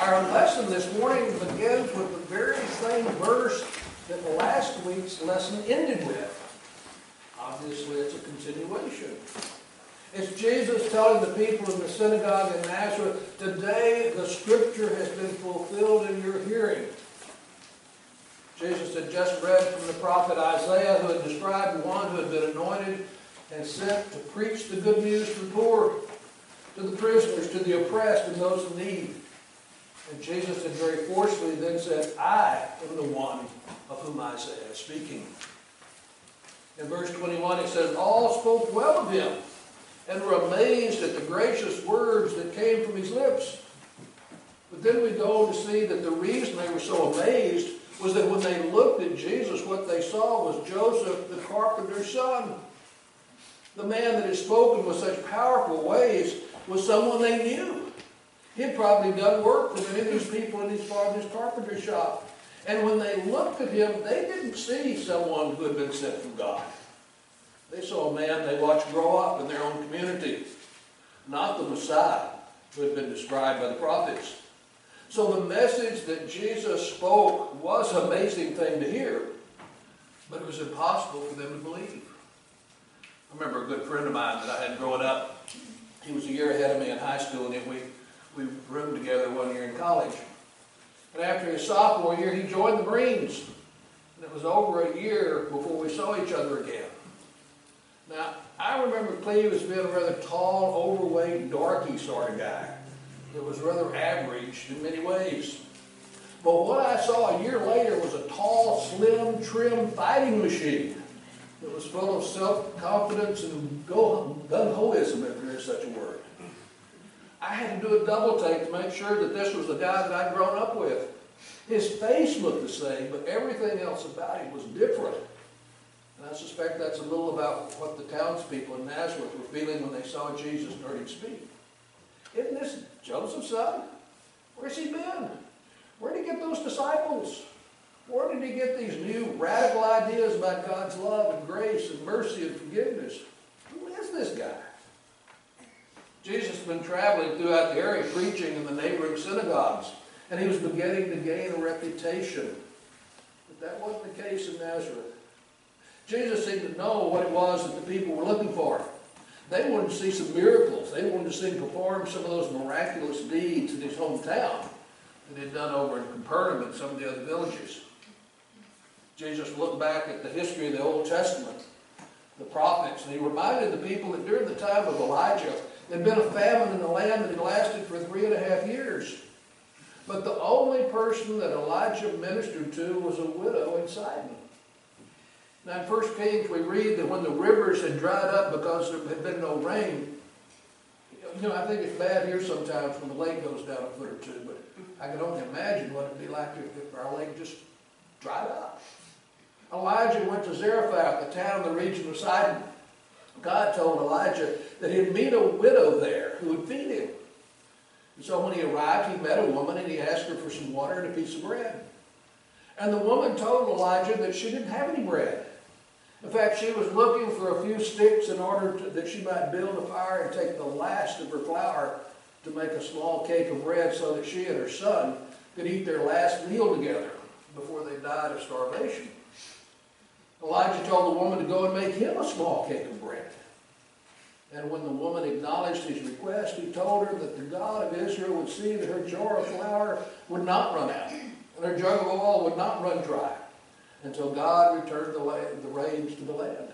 Our lesson this morning begins with the very same verse that last week's lesson ended with. Obviously, it's a continuation. It's Jesus telling the people in the synagogue in Nazareth, Today the scripture has been fulfilled in your hearing. Jesus had just read from the prophet Isaiah, who had described one who had been anointed and sent to preach the good news to the poor, to the prisoners, to the oppressed, and those in need. And Jesus had very forcefully then said, I am the one of whom Isaiah is speaking. In verse 21, it says, All spoke well of him and were amazed at the gracious words that came from his lips. But then we go to see that the reason they were so amazed was that when they looked at Jesus, what they saw was Joseph, the carpenter's son. The man that had spoken with such powerful ways was someone they knew. He had probably done work for many of these people in his father's carpenter shop. And when they looked at him, they didn't see someone who had been sent from God. They saw a man they watched grow up in their own community, not the Messiah who had been described by the prophets. So the message that Jesus spoke was an amazing thing to hear, but it was impossible for them to believe. I remember a good friend of mine that I had growing up. He was a year ahead of me in high school, and we, we roomed together one year in college. And after his sophomore year, he joined the Marines. And it was over a year before we saw each other again. Now, I remember Cleve as being a rather tall, overweight, darky sort of guy that was rather average in many ways. But what I saw a year later was a tall, slim, trim fighting machine that was full of self-confidence and gun-hoism, if there is such a word. I had to do a double take to make sure that this was the guy that I'd grown up with. His face looked the same, but everything else about him was different. And I suspect that's a little about what the townspeople in Nazareth were feeling when they saw Jesus and heard him speak. Isn't this Joseph's son? Where's he been? Where did he get those disciples? Where did he get these new radical ideas about God's love and grace and mercy and forgiveness? Who is this guy? Jesus had been traveling throughout the area preaching in the neighboring synagogues, and he was beginning to gain a reputation. But that wasn't the case in Nazareth. Jesus seemed to know what it was that the people were looking for. They wanted to see some miracles. They wanted to see him perform some of those miraculous deeds in his hometown that he had done over in Capernaum and some of the other villages. Jesus looked back at the history of the Old Testament, the prophets, and he reminded the people that during the time of Elijah, there had been a famine in the land that had lasted for three and a half years. But the only person that Elijah ministered to was a widow in Sidon. Now in 1 Kings we read that when the rivers had dried up because there had been no rain, you know, I think it's bad here sometimes when the lake goes down a foot or two, but I can only imagine what it'd be like if, if our lake just dried up. Elijah went to Zarephath, the town in the region of Sidon. God told Elijah that he'd meet a widow there who would feed him. And so when he arrived, he met a woman and he asked her for some water and a piece of bread. And the woman told Elijah that she didn't have any bread. In fact, she was looking for a few sticks in order to, that she might build a fire and take the last of her flour to make a small cake of bread so that she and her son could eat their last meal together before they died of starvation. Elijah told the woman to go and make him a small cake of bread. And when the woman acknowledged his request, he told her that the God of Israel would see that her jar of flour would not run out, and her jug of oil would not run dry until God returned the, land, the rains to the land.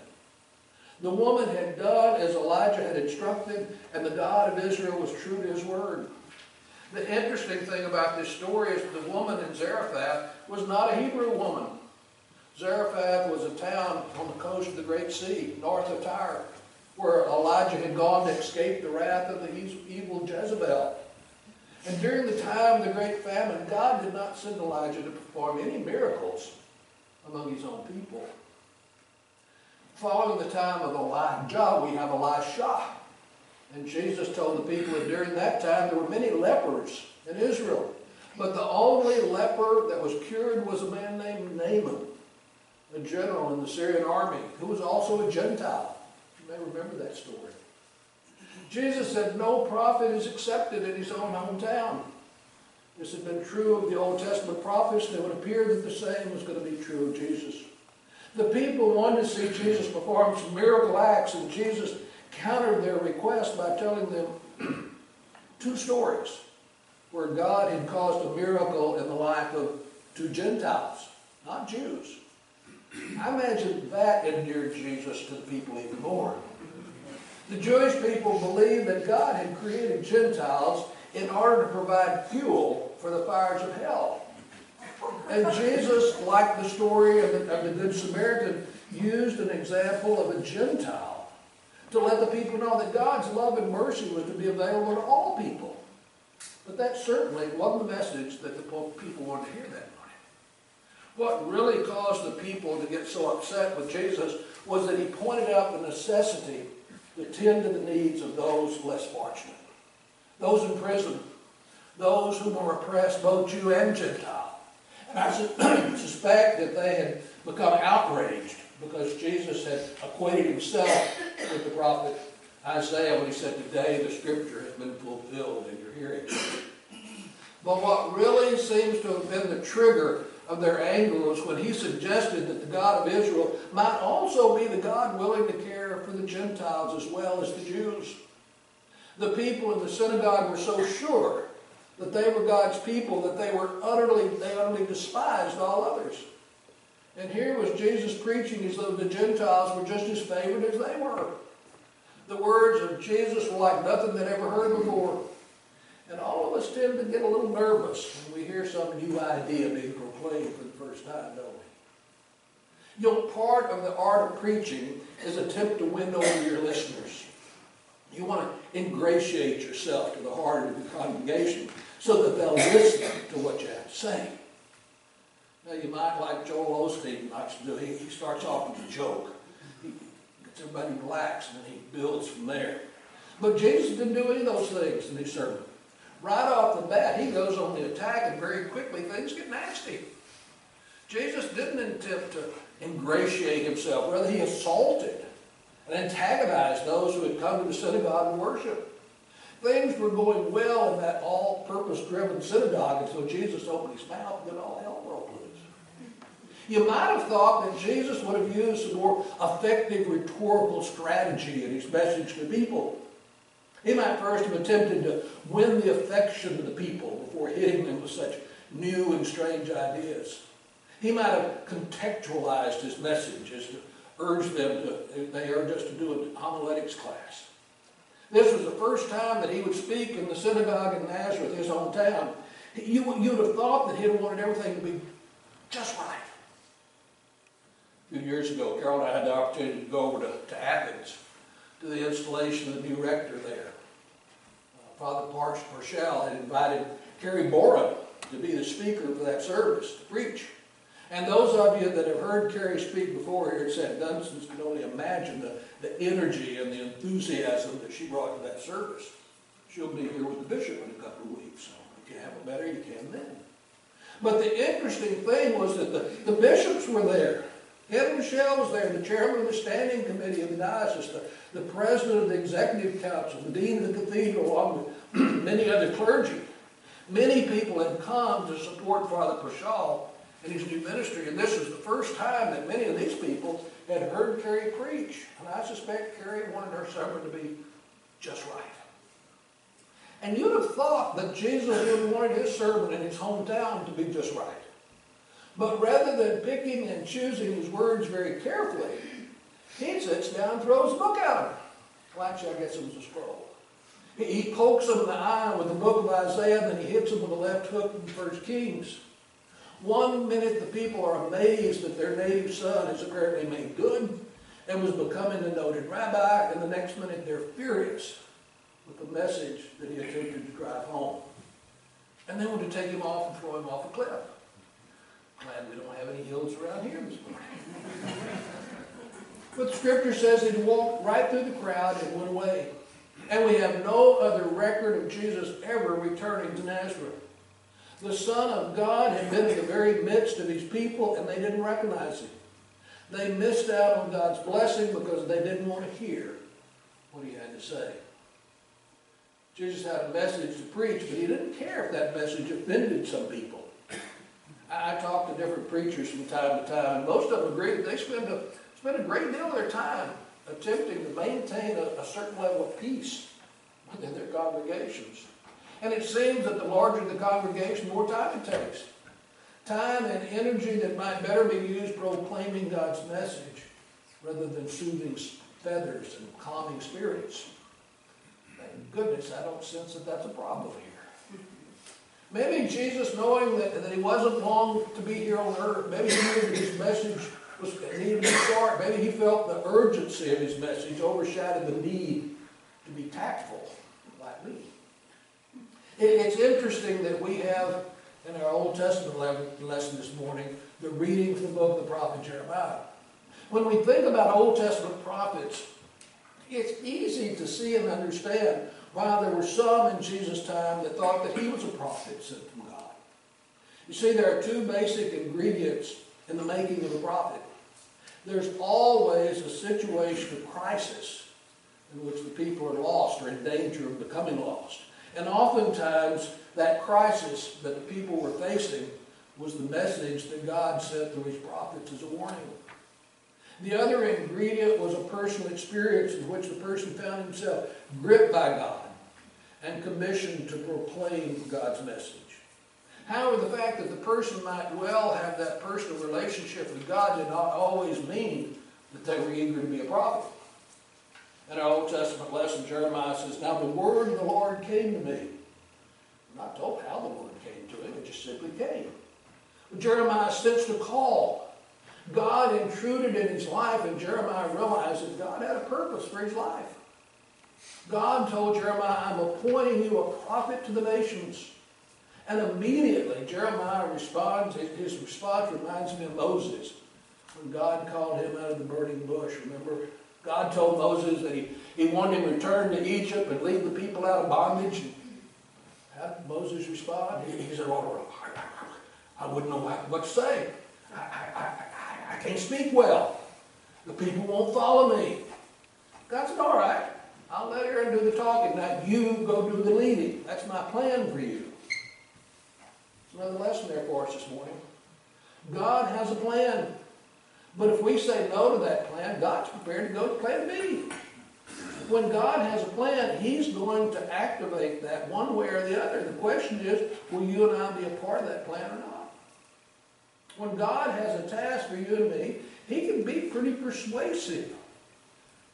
The woman had done as Elijah had instructed, and the God of Israel was true to his word. The interesting thing about this story is that the woman in Zarephath was not a Hebrew woman. Zarephath was a town on the coast of the Great Sea, north of Tyre, where Elijah had gone to escape the wrath of the evil Jezebel. And during the time of the great famine, God did not send Elijah to perform any miracles among his own people. Following the time of Elijah, we have Elisha. And Jesus told the people that during that time there were many lepers in Israel. But the only leper that was cured was a man named Naaman, a general in the Syrian army, who was also a Gentile. You may remember that story. Jesus said no prophet is accepted in his own hometown. This had been true of the Old Testament prophets, and it would appear that the same was going to be true of Jesus. The people wanted to see Jesus perform some miracle acts, and Jesus countered their request by telling them two stories where God had caused a miracle in the life of two Gentiles, not Jews. I imagine that endeared Jesus to the people even more. The Jewish people believed that God had created Gentiles in order to provide fuel for the fires of hell. And Jesus, like the story of the, of the Good Samaritan, used an example of a Gentile to let the people know that God's love and mercy was to be available to all people. But that certainly wasn't the message that the people wanted to hear that. What really caused the people to get so upset with Jesus was that he pointed out the necessity to tend to the needs of those less fortunate, those in prison, those who were oppressed, both Jew and Gentile. And I suspect that they had become outraged because Jesus had equated himself with the prophet Isaiah when he said, Today the scripture has been fulfilled in your hearing. But what really seems to have been the trigger of their anger was when he suggested that the God of Israel might also be the God willing to care for the Gentiles as well as the Jews. The people in the synagogue were so sure that they were God's people that they were utterly, they utterly despised all others. And here was Jesus preaching as though the Gentiles were just as favored as they were. The words of Jesus were like nothing they'd ever heard before. And all of us tend to get a little nervous when we hear some new idea being for the first time, don't we? You know, part of the art of preaching is attempt to win over your listeners. You want to ingratiate yourself to the heart of the congregation so that they'll listen to what you have to say. Now, you might like Joel Osteen likes to do. He, he starts off with a joke. He gets everybody relaxed, and then he builds from there. But Jesus didn't do any of those things in his sermon. Right off the bat, he goes on the attack, and very quickly things get nasty. Jesus didn't attempt to ingratiate himself. Rather, he assaulted and antagonized those who had come to the synagogue and worship. Things were going well in that all-purpose driven synagogue until Jesus opened his mouth and then all hell broke loose. You might have thought that Jesus would have used a more effective rhetorical strategy in his message to people. He might first have attempted to win the affection of the people before hitting them with such new and strange ideas. He might have contextualized his message as to urge them to, they are just to do a homiletics class. This was the first time that he would speak in the synagogue in Nazareth, his hometown. You, you would have thought that he wanted everything to be just right. A few years ago, Carol and I had the opportunity to go over to, to Athens to the installation of the new rector there. Uh, Father Parch Purcell had invited Kerry Borum to be the speaker for that service to preach. And those of you that have heard Kerry speak before here at St. Dunstan's can only imagine the, the energy and the enthusiasm that she brought to that service. She'll be here with the bishop in a couple of weeks, so if you have it better, you can then. But the interesting thing was that the, the bishops were there. Ed Michelle was there, the chairman of the standing committee of the diocese, the, the president of the executive council, the dean of the cathedral, along with many other clergy. Many people had come to support Father Purcell in his new ministry. And this was the first time that many of these people had heard Kerry preach. And I suspect Kerry wanted her sermon to be just right. And you'd have thought that Jesus would have wanted his sermon in his hometown to be just right. But rather than picking and choosing his words very carefully, he sits down and throws a book at him. Well, actually, I guess it was a scroll. He pokes him in the eye with the book of Isaiah, then he hits him with a left hook in First Kings. One minute the people are amazed that their native son is apparently made good and was becoming a noted rabbi, and the next minute they're furious with the message that he attempted to drive home. And they want to take him off and throw him off a cliff. Glad we don't have any hills around here this morning. but scripture says he walked right through the crowd and went away. And we have no other record of Jesus ever returning to Nazareth. The Son of God had been in the very midst of his people and they didn't recognize him. They missed out on God's blessing because they didn't want to hear what he had to say. Jesus had a message to preach, but he didn't care if that message offended some people. I, talk to different preachers from time to time, most of them agree that they spend a, spend a great deal of their time attempting to maintain a, a certain level of peace within their congregations. And it seems that the larger the congregation, more time it takes. Time and energy that might better be used proclaiming God's message rather than soothing feathers and calming spirits. Thank goodness I don't sense that that's a problem here. Maybe Jesus, knowing that, that he wasn't long to be here on earth, maybe he knew that his message was needed to be short. Maybe he felt the urgency of his message overshadowed the need to be tactful, like me. It's interesting that we have in our Old Testament lesson this morning the reading from the book of the prophet Jeremiah. When we think about Old Testament prophets, it's easy to see and understand why there were some in Jesus' time that thought that he was a prophet sent from God. You see, there are two basic ingredients in the making of a prophet. There's always a situation of crisis in which the people are lost or in danger of becoming lost. And oftentimes, that crisis that the people were facing was the message that God sent through his prophets as a warning. The other ingredient was a personal experience in which the person found himself gripped by God and commissioned to proclaim God's message. However, the fact that the person might well have that personal relationship with God did not always mean that they were eager to be a prophet. In our Old Testament lesson, Jeremiah says, Now the word of the Lord came to me. I'm not told how the word came to him, it just simply came. But Jeremiah sensed a call. God intruded in his life, and Jeremiah realized that God had a purpose for his life. God told Jeremiah, I'm appointing you a prophet to the nations. And immediately Jeremiah responds, his response reminds me of Moses when God called him out of the burning bush. Remember, God told Moses that he, he wanted him to return to Egypt and lead the people out of bondage. How did Moses respond? He, he said, I wouldn't know what to say. I, I, I, I can't speak well. The people won't follow me. God said, all right, I'll let Aaron do the talking. Now you go do the leading. That's my plan for you. It's Another lesson there for us this morning. God has a plan. But if we say no to that plan, God's prepared to go to plan B. When God has a plan, He's going to activate that one way or the other. The question is, will you and I be a part of that plan or not? When God has a task for you and me, He can be pretty persuasive.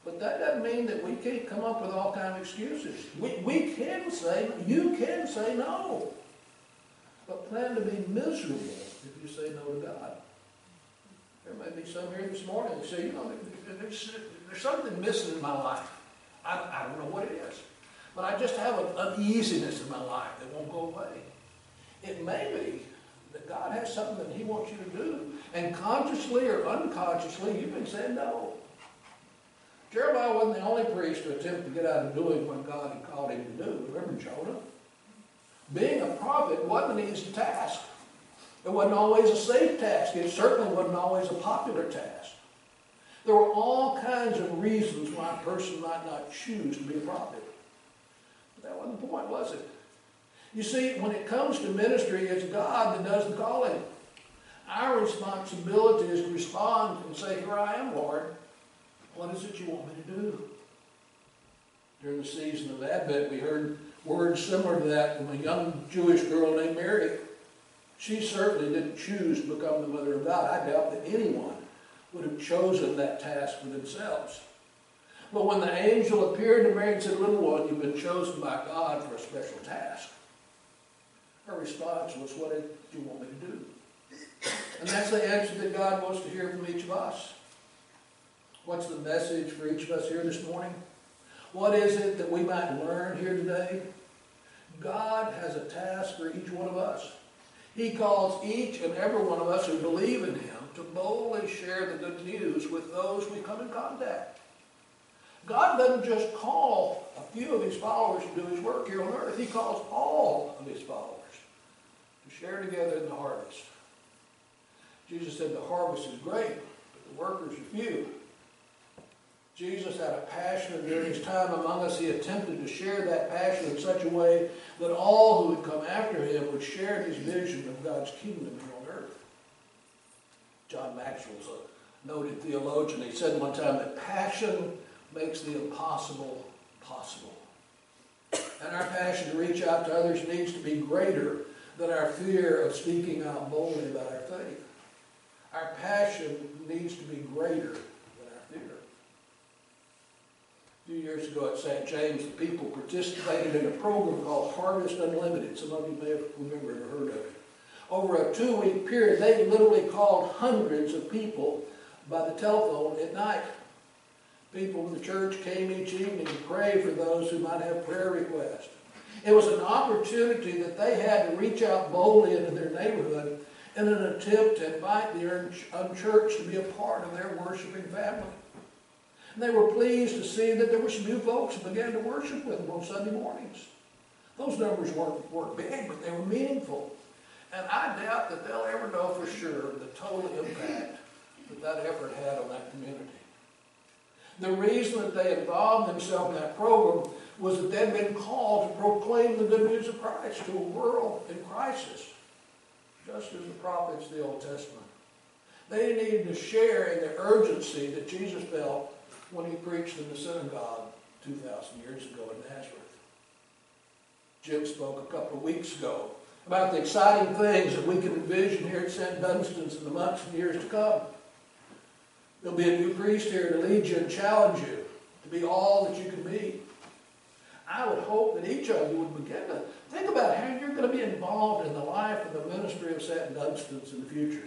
But that doesn't mean that we can't come up with all kinds of excuses. We, we can say, you can say no. But plan to be miserable if you say no to God. There may be some here this morning that say, you know, there's, there's something missing in my life. I, I don't know what it is. But I just have an uneasiness in my life that won't go away. It may be that God has something that He wants you to do. And consciously or unconsciously, you've been saying no. Jeremiah wasn't the only priest to attempt to get out of doing what God had called him to do. Remember Jonah? Being a prophet wasn't an easy task. It wasn't always a safe task. It certainly wasn't always a popular task. There were all kinds of reasons why a person might not choose to be a prophet. But that wasn't the point, was it? You see, when it comes to ministry, it's God that does the calling. Our responsibility is to respond and say, Here I am, Lord. What is it you want me to do? During the season of Advent, we heard words similar to that from a young Jewish girl named Mary. She certainly didn't choose to become the mother of God. I doubt that anyone would have chosen that task for themselves. But when the angel appeared to Mary and said, Little one, you've been chosen by God for a special task, her response was, What did you want me to do? And that's the answer that God wants to hear from each of us. What's the message for each of us here this morning? What is it that we might learn here today? God has a task for each one of us. He calls each and every one of us who believe in Him to boldly share the good news with those we come in contact. God doesn't just call a few of His followers to do His work here on earth. He calls all of His followers to share together in the harvest. Jesus said the harvest is great, but the workers are few. Jesus had a passion, during his time among us, he attempted to share that passion in such a way that all who would come after him would share his vision of God's kingdom here on earth. John Maxwell's a noted theologian. He said one time that passion makes the impossible possible. And our passion to reach out to others needs to be greater than our fear of speaking out boldly about our faith. Our passion needs to be greater. A few years ago at St. James, the people participated in a program called Harvest Unlimited. Some of you may have remembered or heard of it. Over a two-week period, they literally called hundreds of people by the telephone at night. People in the church came each evening to pray for those who might have prayer requests. It was an opportunity that they had to reach out boldly into their neighborhood in an attempt to invite the unchurched to be a part of their worshiping family. And they were pleased to see that there were some new folks who began to worship with them on Sunday mornings. Those numbers weren't, weren't big, but they were meaningful. And I doubt that they'll ever know for sure the total impact that that effort had on that community. The reason that they involved themselves in that program was that they'd been called to proclaim the good news of Christ to a world in crisis, just as the prophets of the Old Testament. They needed to share in the urgency that Jesus felt when he preached in the synagogue 2,000 years ago in Nazareth. Jim spoke a couple of weeks ago about the exciting things that we can envision here at St. Dunstan's in the months and years to come. There'll be a new priest here to lead you and challenge you to be all that you can be. I would hope that each of you would begin to think about how you're going to be involved in the life and the ministry of St. Dunstan's in the future.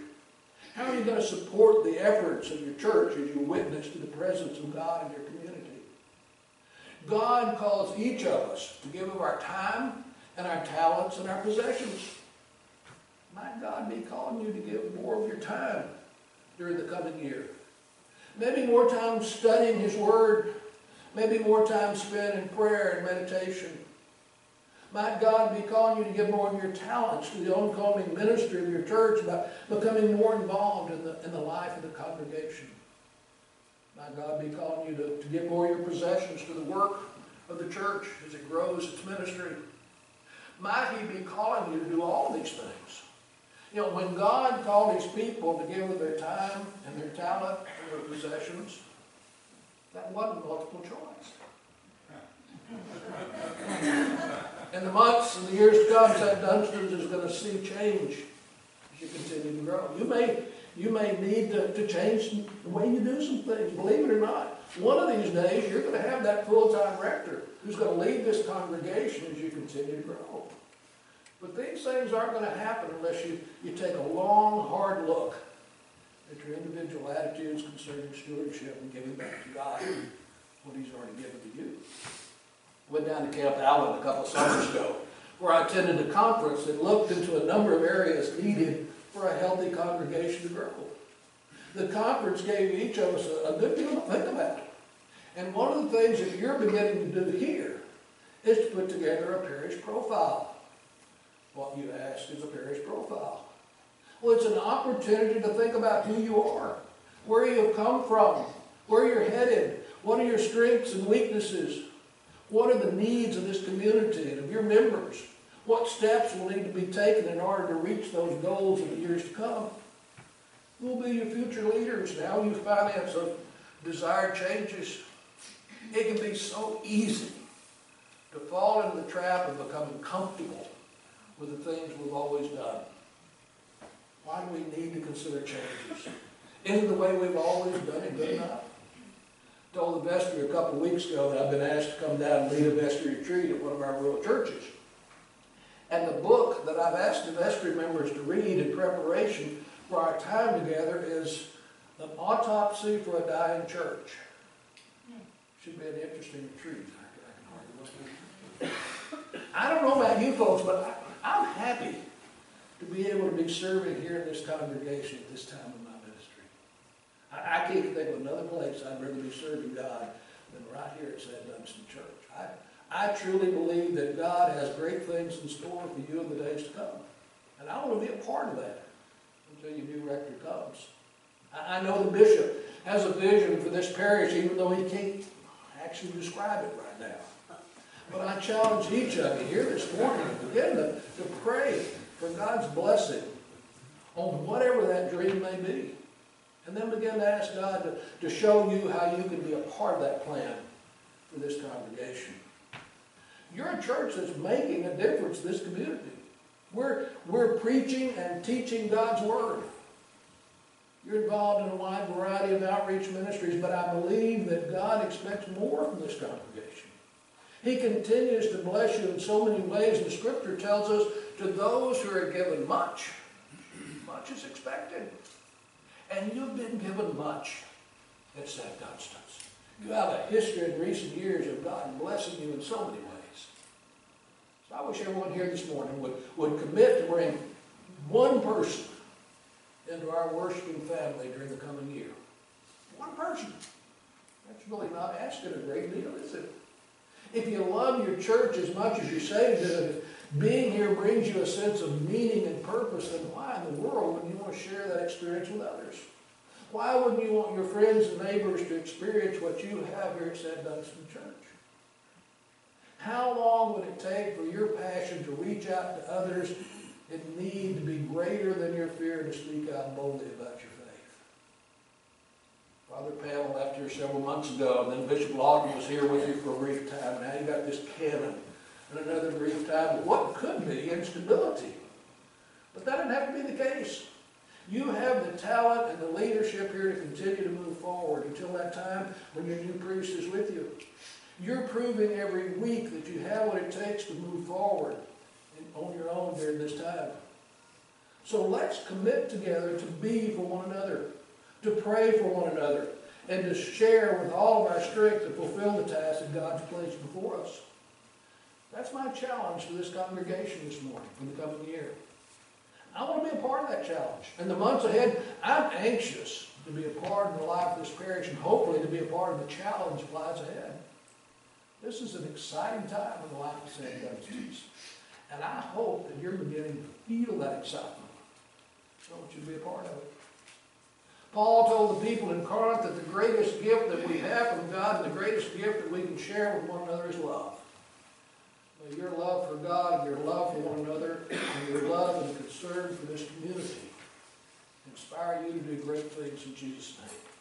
How are you going to support the efforts of your church as you witness to the presence of God in your community? God calls each of us to give of our time and our talents and our possessions. Might God be calling you to give more of your time during the coming year? Maybe more time studying His Word. Maybe more time spent in prayer and meditation. Might God be calling you to give more of your talents to the ongoing ministry of your church about becoming more involved in the, in the life of the congregation. Might God be calling you to, to give more of your possessions to the work of the church as it grows its ministry. Might He be calling you to do all these things? You know, when God called His people to give of their time and their talent and their possessions, that wasn't multiple choice. In the months and the years to come, St. Dunstan's is going to see change as you continue to grow. You may, you may need to, to change the way you do some things, believe it or not. One of these days, you're going to have that full-time rector who's going to lead this congregation as you continue to grow. But these things aren't going to happen unless you, you take a long, hard look at your individual attitudes concerning stewardship and giving back to God what He's already given to you. Went down to Camp Allen a couple summers ago, where I attended a conference that looked into a number of areas needed for a healthy congregation to grow. The conference gave each of us a, a good deal to think about. And one of the things that you're beginning to do here is to put together a parish profile. What you ask is a parish profile. Well, it's an opportunity to think about who you are, where you have come from, where you're headed, what are your strengths and weaknesses, what are the needs of this community and of your members, what steps will need to be taken in order to reach those goals in the years to come. Who will be your future leaders and how you finance those desired changes. It can be so easy to fall into the trap of becoming comfortable with the things we've always done. Why do we need to consider changes? Isn't the way we've always done it good enough? Told the vestry a couple of weeks ago that I've been asked to come down and lead a vestry retreat at one of our rural churches. And the book that I've asked the vestry members to read in preparation for our time together is An Autopsy for a Dying Church. Should be an interesting retreat. I don't know about you folks, but I, I'm happy to be able to be serving here in this congregation at this time of. I, I can't think of another place I'd rather be serving God than right here at St. Dunstan Church. I, I truly believe that God has great things in store for you in the days to come. And I want to be a part of that until your new rector comes. I I know the bishop has a vision for this parish, even though he can't actually describe it right now. But I challenge each of you here this morning begin to, to pray for God's blessing on whatever that dream may be. And then begin to ask God to, to show you how you can be a part of that plan for this congregation. You're a church that's making a difference in this community. We're, we're preaching and teaching God's Word. You're involved in a wide variety of outreach ministries, but I believe that God expects more from this congregation. He continues to bless you in so many ways, the Scripture tells us to those who are given much, much is expected. And you've been given much at St. Dunstan's. You have a history in recent years of God blessing you in so many ways. So I wish everyone here this morning would, would commit to bring one person into our worshiping family during the coming year. One person. That's really not asking a great deal, is it? If you love your church as much as you say if being here brings you a sense of meaning and purpose, then why in the world wouldn't you want to share that experience with others? Why wouldn't you want your friends and neighbors to experience what you have here at St. Dunstan Church? How long would it take for your passion to reach out to others in need to be greater than your fear to speak out boldly about your faith? Father Pam left here several months ago, and then Bishop Lawton was here with you for a brief time. Now you got this canon and another brief time. What could be instability? But that didn't have to be the case. You have the talent and the leadership here to continue to move forward until that time when your new priest is with you. You're proving every week that you have what it takes to move forward on your own during this time. So let's commit together to be for one another, to pray for one another, and to share with all of our strength to fulfill the task that God's placed before us. That's my challenge to this congregation this morning for the coming year. I want to be a part of that challenge. In the months ahead, I'm anxious to be a part of the life of this parish and hopefully to be a part of the challenge that lies ahead. This is an exciting time in the life of St. Dunstan's. And I hope that you're beginning to feel that excitement. I want you to be a part of it. Paul told the people in Corinth that the greatest gift that we have from God and the greatest gift that we can share with one another is love. Your love for God and your love for one another and your love and concern for this community inspire you to do great things in Jesus' name